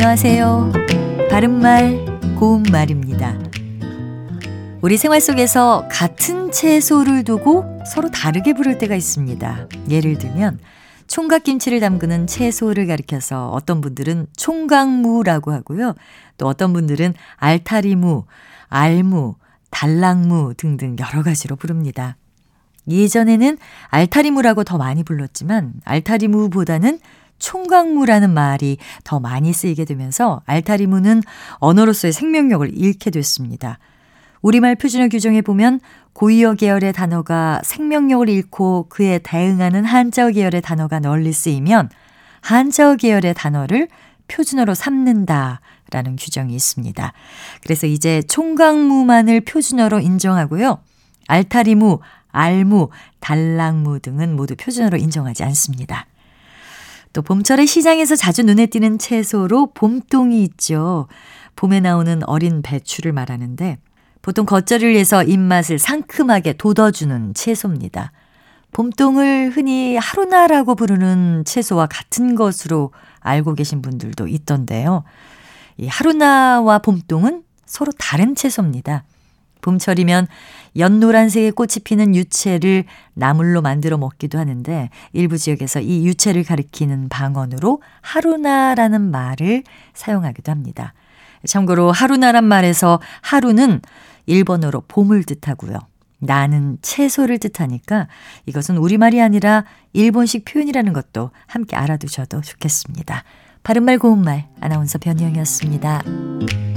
안녕하세요. 바른말, 고운말입니다. 우리 생활 속에서 같은 채소를 두고 서로 다르게 부를 때가 있습니다. 예를 들면, 총각김치를 담그는 채소를 가리켜서 어떤 분들은 총각무라고 하고요. 또 어떤 분들은 알타리무, 알무, 달랑무 등등 여러 가지로 부릅니다. 예전에는 알타리무라고 더 많이 불렀지만 알타리무보다는 총각무라는 말이 더 많이 쓰이게 되면서 알타리무는 언어로서의 생명력을 잃게 됐습니다. 우리말 표준어 규정에 보면 고유어 계열의 단어가 생명력을 잃고 그에 대응하는 한자어 계열의 단어가 널리 쓰이면 한자어 계열의 단어를 표준어로 삼는다. 라는 규정이 있습니다. 그래서 이제 총각무만을 표준어로 인정하고요. 알타리무, 알무, 달랑무 등은 모두 표준어로 인정하지 않습니다. 또 봄철에 시장에서 자주 눈에 띄는 채소로 봄동이 있죠. 봄에 나오는 어린 배추를 말하는데 보통 겉절이를 해서 입맛을 상큼하게 돋워주는 채소입니다. 봄동을 흔히 하루나라고 부르는 채소와 같은 것으로 알고 계신 분들도 있던데요. 이 하루나와 봄동은 서로 다른 채소입니다. 봄철이면 연노란색의 꽃이 피는 유채를 나물로 만들어 먹기도 하는데 일부 지역에서 이 유채를 가리키는 방언으로 하루나라는 말을 사용하기도 합니다. 참고로 하루나란 말에서 하루는 일본어로 봄을 뜻하고요. 나는 채소를 뜻하니까 이것은 우리말이 아니라 일본식 표현이라는 것도 함께 알아두셔도 좋겠습니다. 바른말 고운말 아나운서 변희영이었습니다.